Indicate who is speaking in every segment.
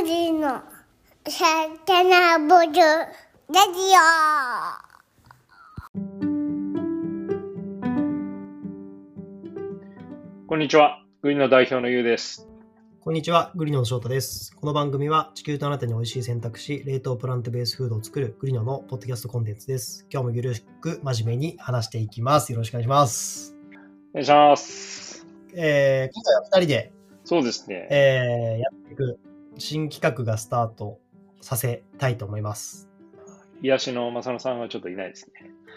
Speaker 1: グリのサタナボルラジ
Speaker 2: こんにちは。グリの代表のゆうです。
Speaker 3: こんにちは、グリノの翔太です。この番組は地球とあなたに美味しい選択肢、冷凍プラントベースフードを作るグリノのポッドキャストコンテンツです。今日もゆるく真面目に話していきます。よろしくお願いします。
Speaker 2: お願いします。
Speaker 3: えー、今回は2人で、
Speaker 2: そうですね。
Speaker 3: えー、やっていく新企画がスタートさせたいと思います。
Speaker 2: 癒しの正野さんはちょっといないです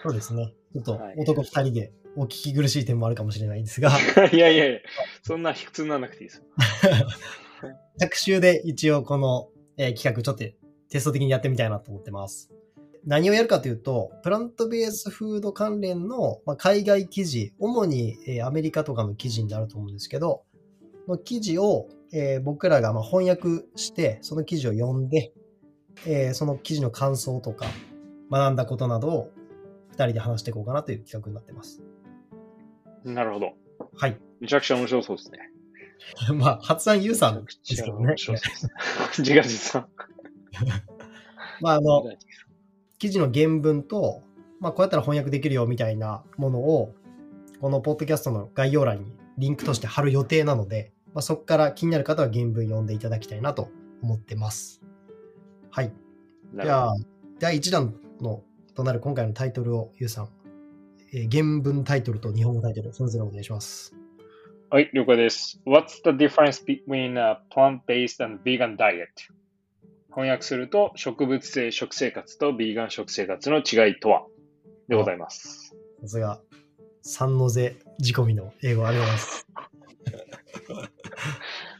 Speaker 3: そうですね。ちょっと
Speaker 2: はい
Speaker 3: 男2人でお聞き苦しい点もあるかもしれないんですが、
Speaker 2: ね。いやいやいや、そんな普通にならなくていいですよ。
Speaker 3: 各週で一応この、えー企画ちょっとテスト的にやってみたいなと思ってます。何をやるかというと、プラントベースフード関連の、まあ、海外記事、主に、えーアメリカとかの記事になると思うんですけど、の記事を、えー僕らがまあ翻訳して、その記事を読んで、えーその記事の感想とか、学んだことなどを二人で話していこうかなという企画になってます。
Speaker 2: なるほど。
Speaker 3: はい。
Speaker 2: めちゃくちゃ面白そうですね。
Speaker 3: まあ、発案ユウさん
Speaker 2: め
Speaker 3: で
Speaker 2: ちゃくちゃ
Speaker 3: すけどね。
Speaker 2: 自画自賛。
Speaker 3: まあ、あの、記事の原文と、まあ、こうやったら翻訳できるよみたいなものを、このポッドキャストの概要欄にリンクとして貼る予定なので、まあ、そこから気になる方は原文読んでいただきたいなと思ってます。はい。じゃあ、第1弾のとなる今回のタイトルを、ゆうさん、えー原文タイトルと日本語タイトル、それぞれお願いします。
Speaker 2: どはい、了解です。What's the difference between a plant-based and vegan diet? 翻訳すると、植物性食生活とビーガン食生活の違いとは？でございます。
Speaker 3: さすが、三の瀬仕込みの英語ありがとうございます。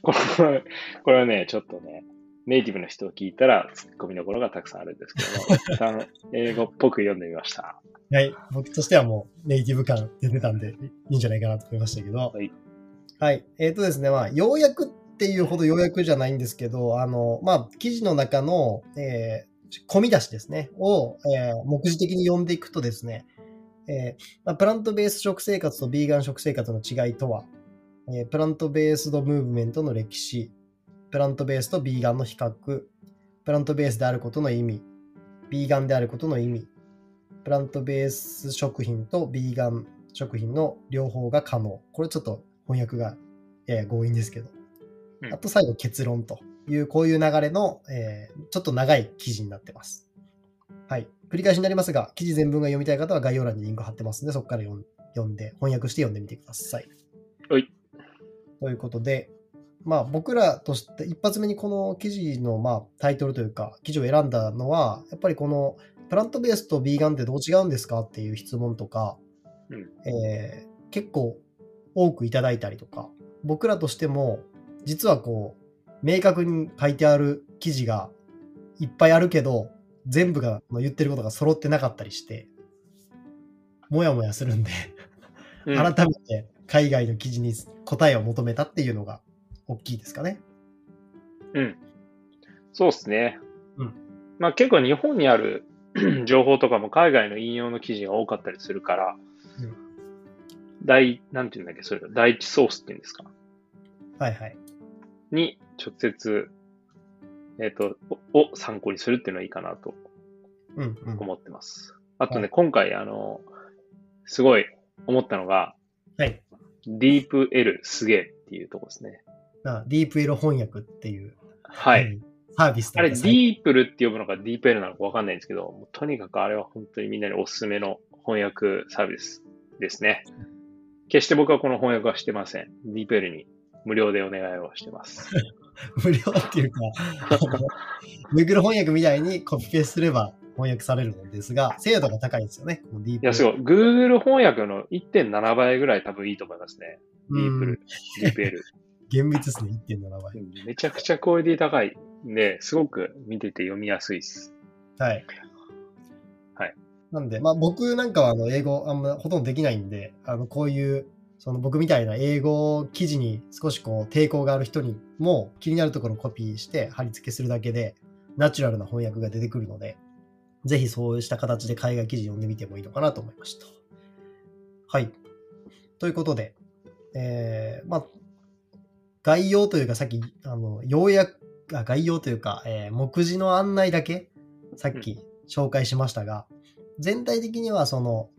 Speaker 2: これこれはね、ちょっとね、ネイティブの人を聞いたら、ツッコミどころがたくさんあるんですけども、英語っぽく読んでみました。
Speaker 3: はい。僕としてはもうネイティブ感出てたんでいいんじゃないかなと思いましたけど。
Speaker 2: はい。
Speaker 3: はい。えっ、とですね、まあ、要約っていうほど要約じゃないんですけど、あの、まあ、記事の中の、えー小見出しですね、を、えー目次的に読んでいくとですね、えーまあ、プラントベース食生活とビーガン食生活の違いとは、えー plant-based movement の歴史、プラントベースとビーガンの比較、プラントベースであることの意味、ビーガンであることの意味、プラントベース食品とビーガン食品の両方が可能。これちょっと翻訳がやや強引ですけど。
Speaker 2: うん
Speaker 3: あと最後結論という、こういう流れの、えーちょっと長い記事になってます。はい。繰り返しになりますが、記事全文が読みたい方は概要欄にリンク貼ってますので、そこから読ん読んで、翻訳して読んでみてください。
Speaker 2: はい。
Speaker 3: ということで、まあ僕らとして一発目にこの記事のまあタイトルというか記事を選んだのはやっぱりこのプラントベースとビーガンってどう違うんですかっていう質問とか、
Speaker 2: うん。
Speaker 3: えー結構多くいただいたりとか僕らとしても実はこう明確に書いてある記事がいっぱいあるけど全部が言ってることが揃ってなかったりしてもやもやするんで
Speaker 2: うん。
Speaker 3: 改めて海外の記事に答えを求めたっていうのが大きいですかね。
Speaker 2: うん。そうですね。
Speaker 3: うん
Speaker 2: まあ結構日本にある 情報とかも海外の引用の記事が多かったりするから、
Speaker 3: うん
Speaker 2: 第、なんていうんだっけ、それ、第一ソースっていうんですか？
Speaker 3: はいはい。
Speaker 2: に直接、えっ、と、をを参考にするっていうのはいいかなと
Speaker 3: うんうん。
Speaker 2: 思ってます。あとね、
Speaker 3: はい
Speaker 2: 今回、あの、すごい思ったのが、
Speaker 3: はい。
Speaker 2: DeepL すげえっていうとこですね。
Speaker 3: あディープエロ翻訳っていう、
Speaker 2: はい。
Speaker 3: うんサービス
Speaker 2: あれ、
Speaker 3: だったり
Speaker 2: DeepL って呼ぶのか DeepL なのかわかんないんですけど、とにかくあれは本当にみんなにおすすめの翻訳サービスですね。決して僕はこの翻訳はしてません。DeepL に無料でお願いをしてます。
Speaker 3: 無料っていうか、Google 翻訳みたいにコピペすれば翻訳されるのですが、精度が高いんですよね。
Speaker 2: いや、すごい。Google 翻訳の1.7倍ぐらい多分いいと思いますね。
Speaker 3: うん。
Speaker 2: DeepL。DeepL。
Speaker 3: 厳密ですね、1.7倍。
Speaker 2: めちゃくちゃクオリティ高いんで、すごく見てて読みやすいです。
Speaker 3: はい。
Speaker 2: はい。
Speaker 3: なんで、まあ僕なんかはあの英語あんまほとんどできないんで、あのこういう、その僕みたいな英語記事に少しこう抵抗がある人にも気になるところをコピーして貼り付けするだけでナチュラルな翻訳が出てくるので、ぜひそうした形で海外記事読んでみてもいいのかなと思いました。はい。ということで、えー、まあ、概要というかさっき、あの、要約あ概要というか、えー目次の案内だけ、さっき紹介しましたが、全体的にはその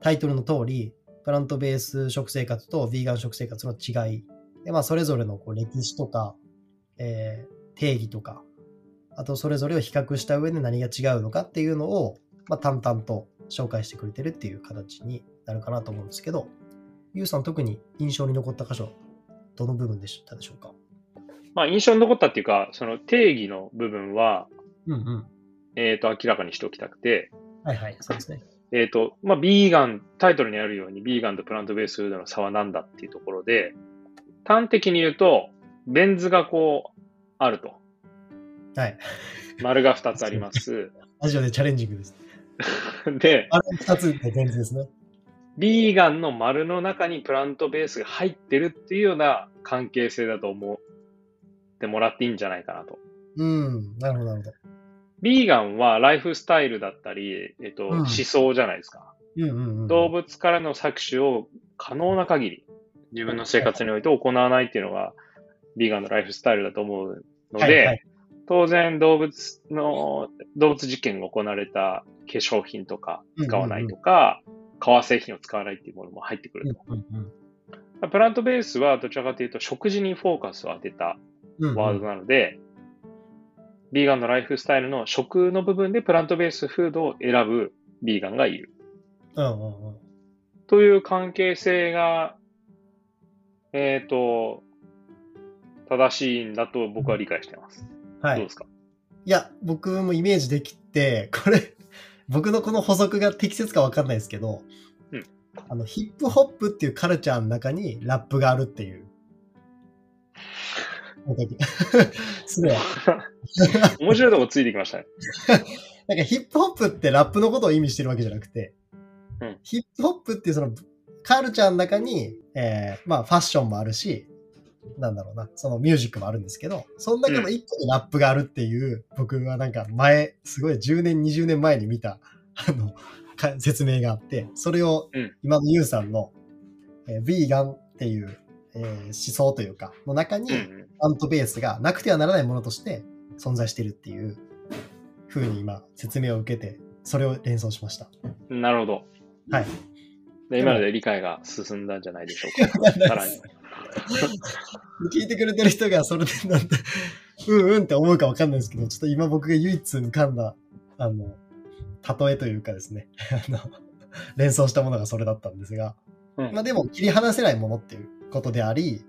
Speaker 3: タイトルの通り、プラントベース食生活とヴィーガン食生活の違い、でまあ、それぞれのこう歴史とか、えー定義とか、あとそれぞれを比較した上で何が違うのかっていうのを、まあ、淡々と紹介してくれてるっていう形になるかなと思うんですけど、ゆうさん特に印象に残った箇所、どの部分でしたでしょうか？
Speaker 2: まあ、印象に残ったっていうか、その定義の部分は、
Speaker 3: うんうん。
Speaker 2: えっ、と、明らかにしておきたくて、
Speaker 3: はいはい、そうですね。
Speaker 2: えっ、と、まあ、ビーガン、タイトルにあるように、ビーガンとプラントベースフードの差は何だっていうところで、端的に言うと、ベン図がこう、あると。
Speaker 3: はい。
Speaker 2: 丸が2つあります。
Speaker 3: ラジオでチャレンジングです。
Speaker 2: で、
Speaker 3: あれ二つで全然ですね。
Speaker 2: ビーガンの丸の中にプラントベースが入ってるっていうような関係性だと思ってもらっていいんじゃないかなと。
Speaker 3: うん、なるほど、なるほど。
Speaker 2: ビーガンはライフスタイルだったり、えっと、
Speaker 3: うん
Speaker 2: 思想じゃないですか。
Speaker 3: うんうんうん。
Speaker 2: 動物からの搾取を可能な限り自分の生活において行わないっていうのがビーガンのライフスタイルだと思うので、
Speaker 3: はいはい
Speaker 2: 当然動物の、動物実験が行われた化粧品とか使わないとか、革製品を使わないっていうものも入ってくると。プラントベースはどちらかというと食事にフォーカスを当てた
Speaker 3: うん。
Speaker 2: ワードなので、ビーガンのライフスタイルの食の部分でプラントベースフードを選ぶビーガンがいる。という関係性が、えっ、と、正しいんだと僕は理解してます。
Speaker 3: はい
Speaker 2: どうで。すか？
Speaker 3: いや、僕もイメージできて、これ、僕のこの補足が適切かわかんないですけど、
Speaker 2: うん
Speaker 3: あの、ヒップホップっていうカルチャーの中にラップがあるっていう。すごい。
Speaker 2: 面白いとこついてきましたね。
Speaker 3: なんかヒップホップってラップのことを意味してるわけじゃなくて、
Speaker 2: うん
Speaker 3: ヒップホップっていうそのカルチャーの中に、えーまあファッションもあるし、なんだろうな、そのミュージックもあるんですけど、その中の一個にラップがあるっていう、僕はなんか前、すごい10年、20年前に見た、あの、か説明があって、それを
Speaker 2: うん
Speaker 3: 今のユウさんの、えー、ビーガンっていう、えー思想というか、の中に、
Speaker 2: うん
Speaker 3: アントベースがなくてはならないものとして存在しているっていう風に今説明を受けて、それを連想しました。
Speaker 2: うん。なるほど。
Speaker 3: はい。
Speaker 2: で今ので理解が進んだんじゃないでしょうか。さらに。
Speaker 3: 聞いてくれてる人がそれでなんて、うんうんって思うかわかんないですけど、ちょっと今僕が唯一浮かんだ、あの、例えというかですね、あの、連想したものがそれだったんですが、
Speaker 2: うん
Speaker 3: まあでも切り離せないものっていうことであり、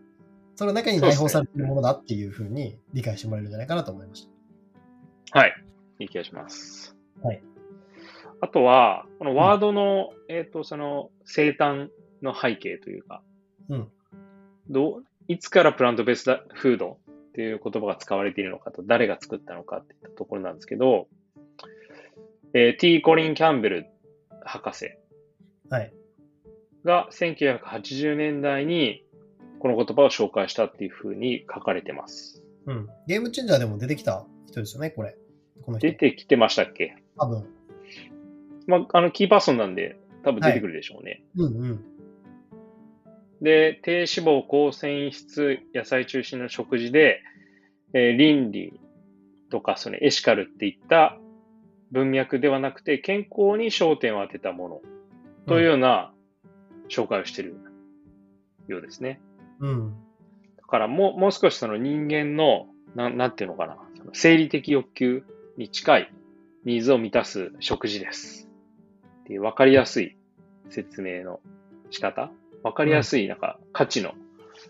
Speaker 3: その中に内包されているものだっていうふうに理解してもらえるんじゃないかなと思いました。
Speaker 2: はい。いい気がします。
Speaker 3: はい。
Speaker 2: あとは、このワードの、えっ、と、その、生誕の背景というか、
Speaker 3: うん。
Speaker 2: どう、いつからプラントベースだフードっていう言葉が使われているのかと、誰が作ったのかっていったところなんですけど、えー、T. コリン・キャンベル博士
Speaker 3: はい。
Speaker 2: が1980年代にこの言葉を紹介したっていうふうに書かれてます。
Speaker 3: うん。ゲームチェンジャーでも出てきた人ですよね、これ。こ
Speaker 2: 出。てきてましたっけ？
Speaker 3: 多分。
Speaker 2: まあ、あの、キーパーソンなんで多分出てくるでしょうね。
Speaker 3: うんうん。
Speaker 2: で、低脂肪、高繊維質、野菜中心の食事で、えー倫理とか、そのエシカルっていった文脈ではなくて、健康に焦点を当てたものというような紹介をしているようですね。
Speaker 3: うん。
Speaker 2: だからもう、もう少しその人間の、なん、なんていうのかな、その生理的欲求に近いニーズを満たす食事です。っていう分かりやすい説明の仕方分かりやすい、なんか、価値の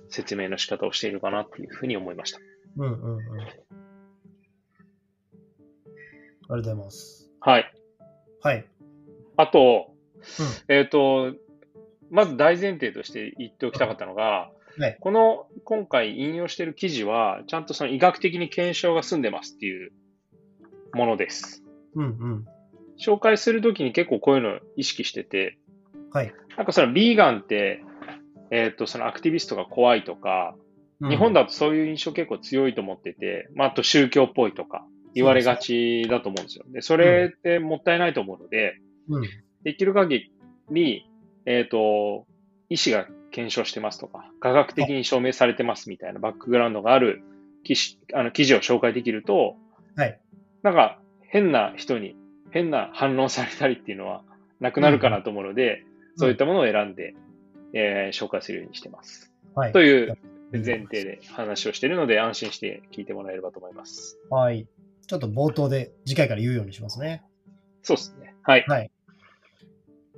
Speaker 2: 説明の仕方をしているかなっていうふうに思いました。
Speaker 3: うんうんうん。ありがとうございます。
Speaker 2: はい。
Speaker 3: はい。
Speaker 2: あと、えっ、と、まず大前提として言っておきたかったのが、
Speaker 3: はい
Speaker 2: この今回引用している記事は、ちゃんとその医学的に検証が済んでますっていうものです。
Speaker 3: うんうん。
Speaker 2: 紹介するときに結構こういうのを意識してて、
Speaker 3: はい。
Speaker 2: なんかそのビーガンって、えっ、と、そのアクティビストが怖いとか、日本
Speaker 3: だ。
Speaker 2: だとそういう印象結構強いと思ってて、まあ、あと宗教っぽいとか言われがちだと思うんですよ。で、それってもったいないと思うので、
Speaker 3: うん。
Speaker 2: できる限り、えっ、と、医師が検証してますとか、科学的に証明されてますみたいなバックグラウンドがある記事あの記事を紹介できると、
Speaker 3: はい。
Speaker 2: なんか変な人に変な反論されたりっていうのはなくなるかなと思うので、そういったものを選んで、えー紹介するようにしてます。
Speaker 3: はい。
Speaker 2: という前提で話をしているので、安心して聞いてもらえればと思います。
Speaker 3: はい。ちょっと冒頭で次回から言うようにしますね。
Speaker 2: そうですね。はい。
Speaker 3: はい。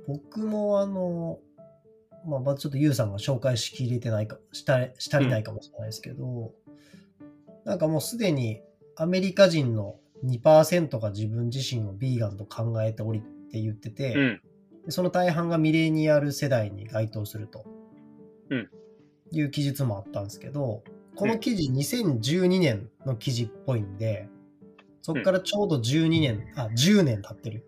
Speaker 3: 僕もあの、まあ、まあちょっとユウさんが紹介しきれてないか、した、したりないかもしれないですけど、なんかもうすでにアメリカ人の2%が自分自身をビーガンと考えておりって言ってて、
Speaker 2: うん。
Speaker 3: でその大半がミレニアル世代に該当すると、
Speaker 2: うん。
Speaker 3: いう記述もあったんですけど、この記事2012年の記事っぽいんで、そこからちょうど12年、あ、10年経ってる。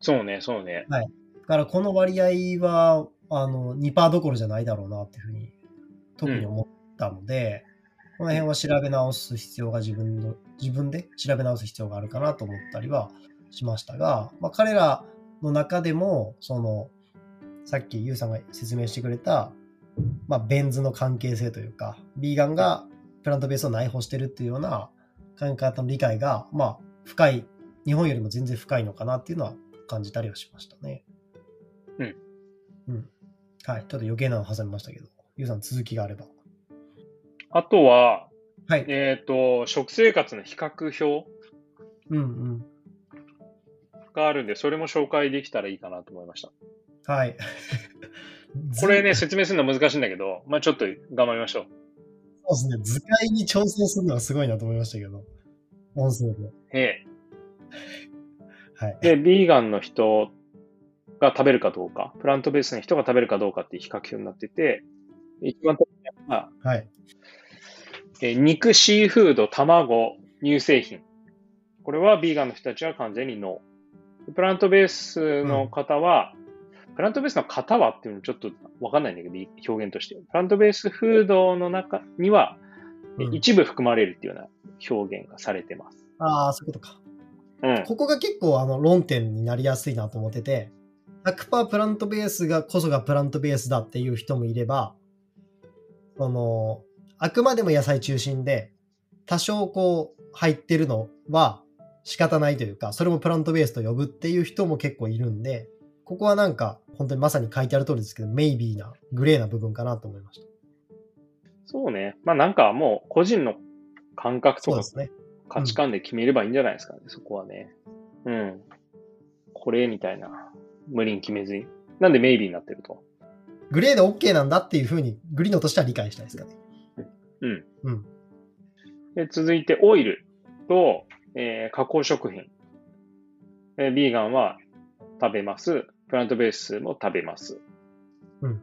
Speaker 2: そうね、そうね。
Speaker 3: だからこの割合は、あの、2%どころじゃないだろうなっていうふうに、特に思ったので、この辺は調べ直す必要が自分の、自分で調べ直す必要があるかなと思ったりはしましたが、まあ彼らの中でも、その、さっきユウさんが説明してくれた、まあ、ベン図の関係性というか、ビーガンがプラントベースを内包してるっていうような考え方の理解が、まあ、深い、日本よりも全然深いのかなっていうのは感じたりはしましたね。
Speaker 2: うん。
Speaker 3: うん。はい。ちょっと余計なの挟みましたけど、ユウさん続きがあれば。
Speaker 2: あとは、
Speaker 3: はい。
Speaker 2: えっ、と、食生活の比較表
Speaker 3: うんうん。
Speaker 2: があるんで、それも紹介できたらいいかなと思いました。
Speaker 3: はい。
Speaker 2: これね、説明するの難しいんだけど、まあちょっと頑張りましょう。
Speaker 3: そうですね。図解に挑戦するのはすごいなと思いましたけど。音声で。
Speaker 2: ええ。
Speaker 3: はい。
Speaker 2: で、ビーガンの人が食べるかどうか、プラントベースの人が食べるかどうかっていう比較表になってて、一番高いのは、
Speaker 3: はい。
Speaker 2: えー肉、シーフード、卵、乳製品。これはビーガンの人たちは完全にノー。プラントベースの方は、プラントベースの方はっていうのもちょっとわかんないんだけど、表現として。プラントベースフードの中には、一部含まれるっていうような表現がされてます。
Speaker 3: ああ、そういうことか。
Speaker 2: うん。
Speaker 3: ここが結構あの論点になりやすいなと思ってて、100%プラントベースがこそがプラントベースだっていう人もいれば、その、あくまでも野菜中心で、多少こう入ってるのは仕方ないというか、それもプラントベースと呼ぶっていう人も結構いるんで、ここはなんか本当にまさに書いてある通りですけど、メイビーなグレーな部分かなと思いました。
Speaker 2: そうね。まあなんかもう個人の感覚とか
Speaker 3: ね。
Speaker 2: 価値観で決めればいいんじゃないですかね、そこはね。うん。これみたいな。無理に決めずに。なんでメイビーになってると。
Speaker 3: グレーで OK なんだっていうふうにグリノとしては理解したいですかね。
Speaker 2: うん。
Speaker 3: うん。
Speaker 2: で続いて、オイルと、えー加工食品。えービーガンは食べます。プラントベースも食べます。
Speaker 3: うん。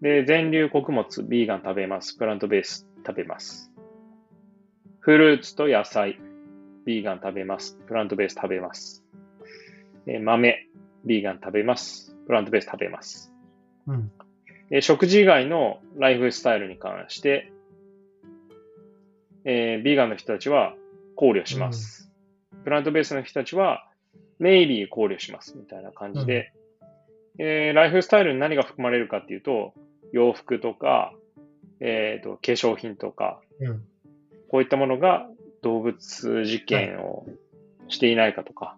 Speaker 2: で、全粒穀物、ビーガン食べます。プラントベース食べます。フルーツと野菜、ビーガン食べます。プラントベース食べます。えー豆、ビーガン食べます。プラントベース食べます。
Speaker 3: うん。
Speaker 2: で食事以外のライフスタイルに関して、えービーガンの人たちは考慮します。プラントベースの人たちは、メイビー考慮します。みたいな感じで、えーライフスタイルに何が含まれるかっていうと、洋服とか、えーと、化粧品とか、
Speaker 3: うん。
Speaker 2: こういったものが動物実験をしていないかとか、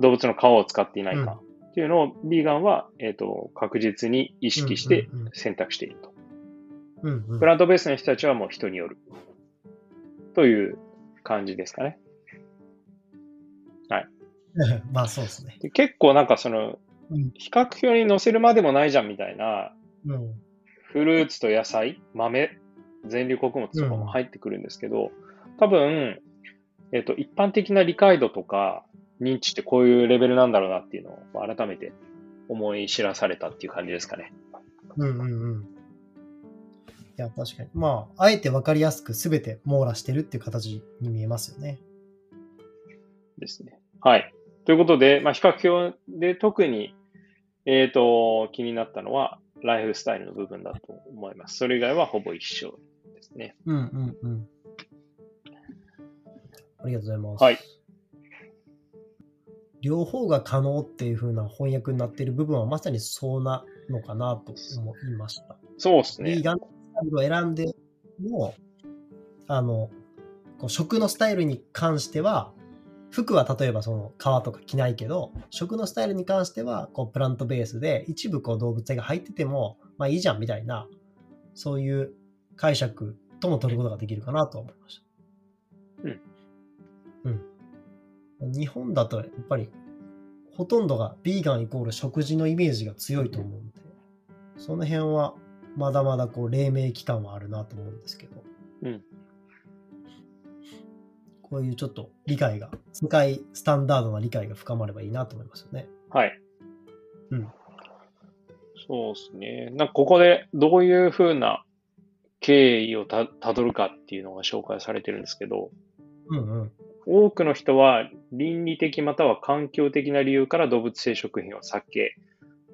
Speaker 2: 動物の皮を使っていないかっていうのをビーガンは、えー、と確実に意識して
Speaker 3: うんうんうん
Speaker 2: 選択していると。
Speaker 3: うん、うん
Speaker 2: プ。ラントベースの人たちはもう人によるという感じですかね。
Speaker 3: まあそうですね。
Speaker 2: で結構なんかその
Speaker 3: うん、
Speaker 2: 比較表に載せるまでもないじゃんみたいな、
Speaker 3: うん。
Speaker 2: フルーツと野菜、豆、全粒穀物とかも入ってくるんですけど、多分、えっ、と、一般的な理解度とか認知ってこういうレベルなんだろうなっていうのを改めて思い知らされたっていう感じですかね。
Speaker 3: うんうんうん。いや、確かに。まあ、あえて分かりやすく全て網羅してるっていう形に見えますよね。
Speaker 2: ですね。はい。ということで、まあ、比較表で特に、えっ、と、気になったのは、ライフスタイルの部分だと思います。それ以外はほぼ一緒ですね。
Speaker 3: うんうんうん。ありがとうございます。
Speaker 2: はい。
Speaker 3: 両方が可能っていう風な翻訳になっている部分はまさにそうなのかなと思いました。
Speaker 2: そうですね。
Speaker 3: イルを選んでも、あの、こう食のスタイルに関しては、服は例えばその皮とか着ないけど、食のスタイルに関しては、こうプラントベースで一部こう動物性が入ってても、まあいいじゃんみたいな、そういう解釈とも取ることができるかなと思いました。うん。うん。日本だとやっぱり、ほとんどがビーガンイコール食事のイメージが強いと思うんで、その辺はまだまだこう黎明期間はあるなと思うんですけど、
Speaker 2: うん。
Speaker 3: こういうちょっと理解が、世界スタンダードな理解が深まればいいなと思いますよね。
Speaker 2: はい。
Speaker 3: うん。
Speaker 2: そうですね。なんかここでどういうふうな経緯をたどるかっていうのが紹介されてるんですけど、
Speaker 3: うんうん。
Speaker 2: 多くの人は倫理的または環境的な理由から動物性食品を避け、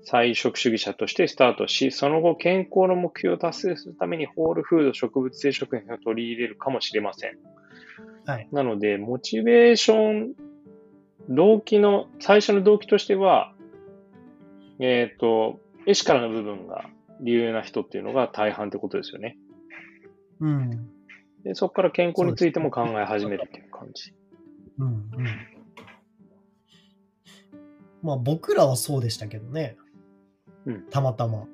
Speaker 2: 菜食主義者としてスタートし、その後健康の目標を達成するためにホールフード植物性食品を取り入れるかもしれません。
Speaker 3: はい。
Speaker 2: なので、モチベーション、動機の、最初の動機としては、えっ、と、エシカルな部分が理由な人っていうのが大半ってことですよね。
Speaker 3: うん。
Speaker 2: でそこから健康についても考え始めるっていう感じ。
Speaker 3: うんうん。まあ僕らはそうでしたけどね。
Speaker 2: うん
Speaker 3: たまたま。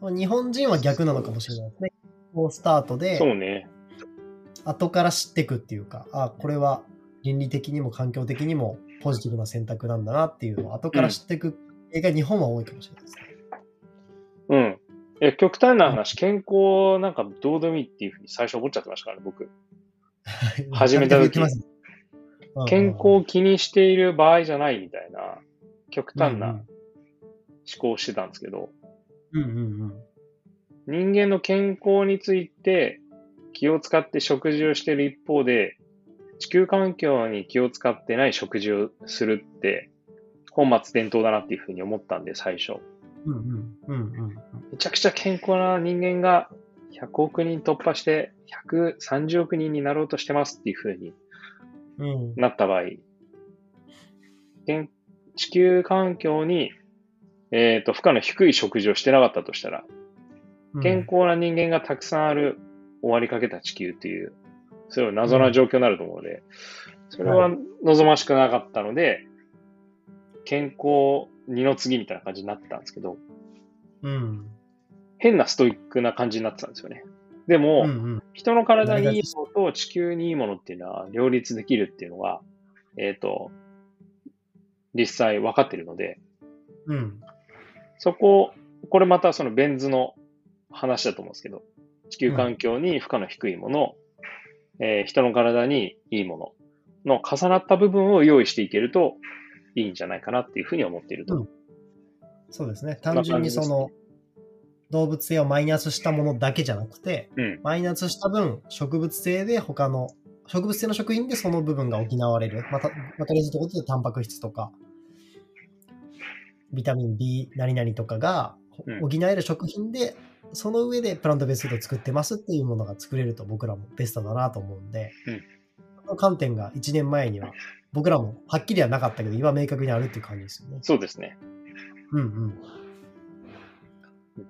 Speaker 3: まあ日本人は逆なのかもしれないですね。こうスタートで、
Speaker 2: そうね。
Speaker 3: 後から知っていくっていうか、あ、これは倫理的にも環境的にもポジティブな選択なんだなっていうのを後から知っていく映画、日本は多いかもしれないですね。
Speaker 2: うん。え、極端な話、健康なんかどうでもいいっていうふうに最初思っちゃってましたからね、僕。始めた時健康を気にしている場合じゃないみたいな、極端な思考をしてたんですけど、
Speaker 3: うんうんうん。
Speaker 2: 人間の健康について気を使って食事をしている一方で、地球環境に気を使ってない食事をするって、本末転倒だなっていうふうに思ったんで、最初。
Speaker 3: うんうんうんうん
Speaker 2: めちゃくちゃ健康な人間が100億人突破して130億人になろうとしてますっていうふうに
Speaker 3: うん。うん
Speaker 2: なった場合、健地球環境に、えっ、と、負荷の低い食事をしてなかったとしたら、健康な人間がたくさんある終わりかけた地球っていう、そういう謎な状況になると思うので、それは望ましくなかったので、健康二の次みたいな感じになってたんですけど、
Speaker 3: うん。
Speaker 2: 変なストイックな感じになってたんですよね。でも、
Speaker 3: うんうん
Speaker 2: 人の体にいいものと地球にいいものっていうのは両立できるっていうのが、えっ、と、実際分かってるので、
Speaker 3: うん。
Speaker 2: そこ、これまたそのベン図の話だと思うんですけど、地球環境に負荷の低いもの、えー人の体にいいものの重なった部分を用意していけるといいんじゃないかなっていうふうに思っていると。
Speaker 3: うんそうですね。単純にその、動物性をマイナスしたものだけじゃなくて、
Speaker 2: うん。
Speaker 3: マイナスした分、植物性で他の、植物性の食品でその部分が補われる。また、わかりやすいところでタンパク質とか、ビタミン B 何々とかが
Speaker 2: うん
Speaker 3: 補える食品で、その上でプラントベースフードを作ってますっていうものが作れると僕らもベストだなと思うんで、
Speaker 2: うん
Speaker 3: この観点が1年前には僕らもはっきりはなかったけど、今明確にあるっていう感じですよね。
Speaker 2: そうですね。
Speaker 3: うんうん。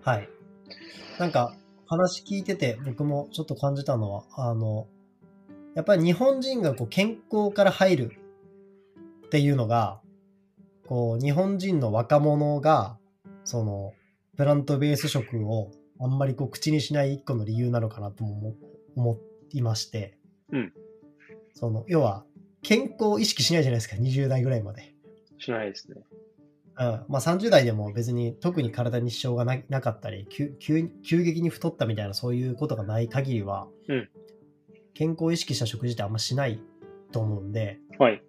Speaker 3: はい。なんか、話聞いてて、僕もちょっと感じたのは、あの、やっぱり日本人がこう健康から入るっていうのが、こう、日本人の若者が、その、プラントベース食をあんまりこう口にしない一個の理由なのかなとも思思いまして、
Speaker 2: うん。
Speaker 3: その、要は、健康を意識しないじゃないですか、20代ぐらいまで。
Speaker 2: しないですね。
Speaker 3: うんまあ、30代でも別に特に体に支障がななかったり急急急激に太ったみたいなそういうことがない限りは、
Speaker 2: うん
Speaker 3: 健康を意識した食事ってあんましないと思うんで
Speaker 2: はい。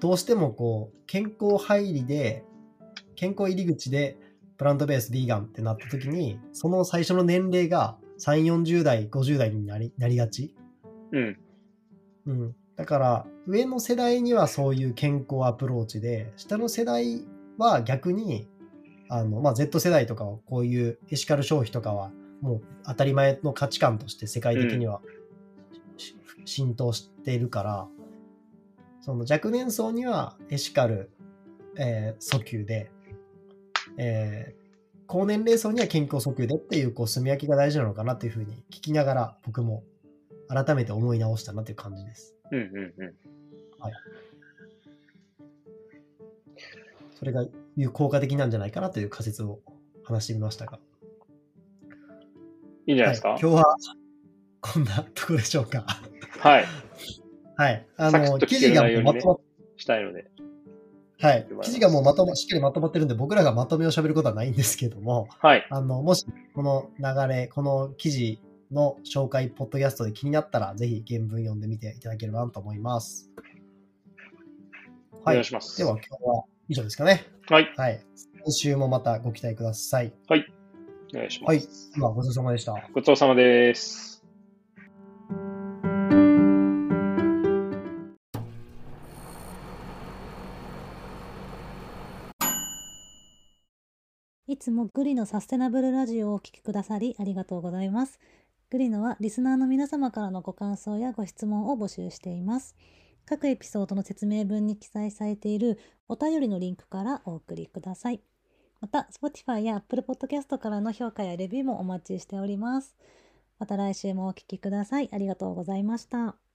Speaker 3: どうしてもこう健康入りで健康入り口でプラントベースビーガンってなった時にその最初の年齢が3 4 0代50代になりなりがち、
Speaker 2: うん。
Speaker 3: うん、だから上の世代にはそういう健康アプローチで下の世代は逆にあの、まあ、Z 世代とかはこういうエシカル消費とかはもう当たり前の価値観として世界的には、し浸透しているからその若年層にはエシカル、えー訴求で、えー高年齢層には健康訴求でっていう、こう、住み分けが大事なのかなっていうふうに聞きながら、僕も改めて思い直したなっていう感じです。
Speaker 2: うんうんうん。
Speaker 3: それが有効果的なんじゃないかなという仮説を話してみましたが。
Speaker 2: いいんじゃないですか？
Speaker 3: はい、今日は、こんなところでしょうか。
Speaker 2: はい。
Speaker 3: はい。あの、記事がもうまとまっ
Speaker 2: したいので。
Speaker 3: はい記事がもうまとま、しっかりまとまってるんで、僕らがまとめを喋ることはないんですけども、
Speaker 2: はい。
Speaker 3: あの、もし、この流れ、この記事の紹介、ポッドキャストで気になったら、ぜひ原文読んでみていただければなと思います。
Speaker 2: お願いします。
Speaker 3: では、今日は以上ですかね。
Speaker 2: はい。
Speaker 3: はい。今週もまたご期待ください。
Speaker 2: お願いします。
Speaker 3: はい。では、ごちそうさまでした。
Speaker 2: ごちそうさまです。
Speaker 4: つもグリのサステナブルラジオをお聞きくださりありがとうございます。グリノはリスナーの皆様からのご感想やご質問を募集しています。各エピソードの説明文に記載されているお便りのリンクからお送りください。また、Spotify や Apple Podcast からの評価やレビューもお待ちしております。また来週もお聞きください。ありがとうございました。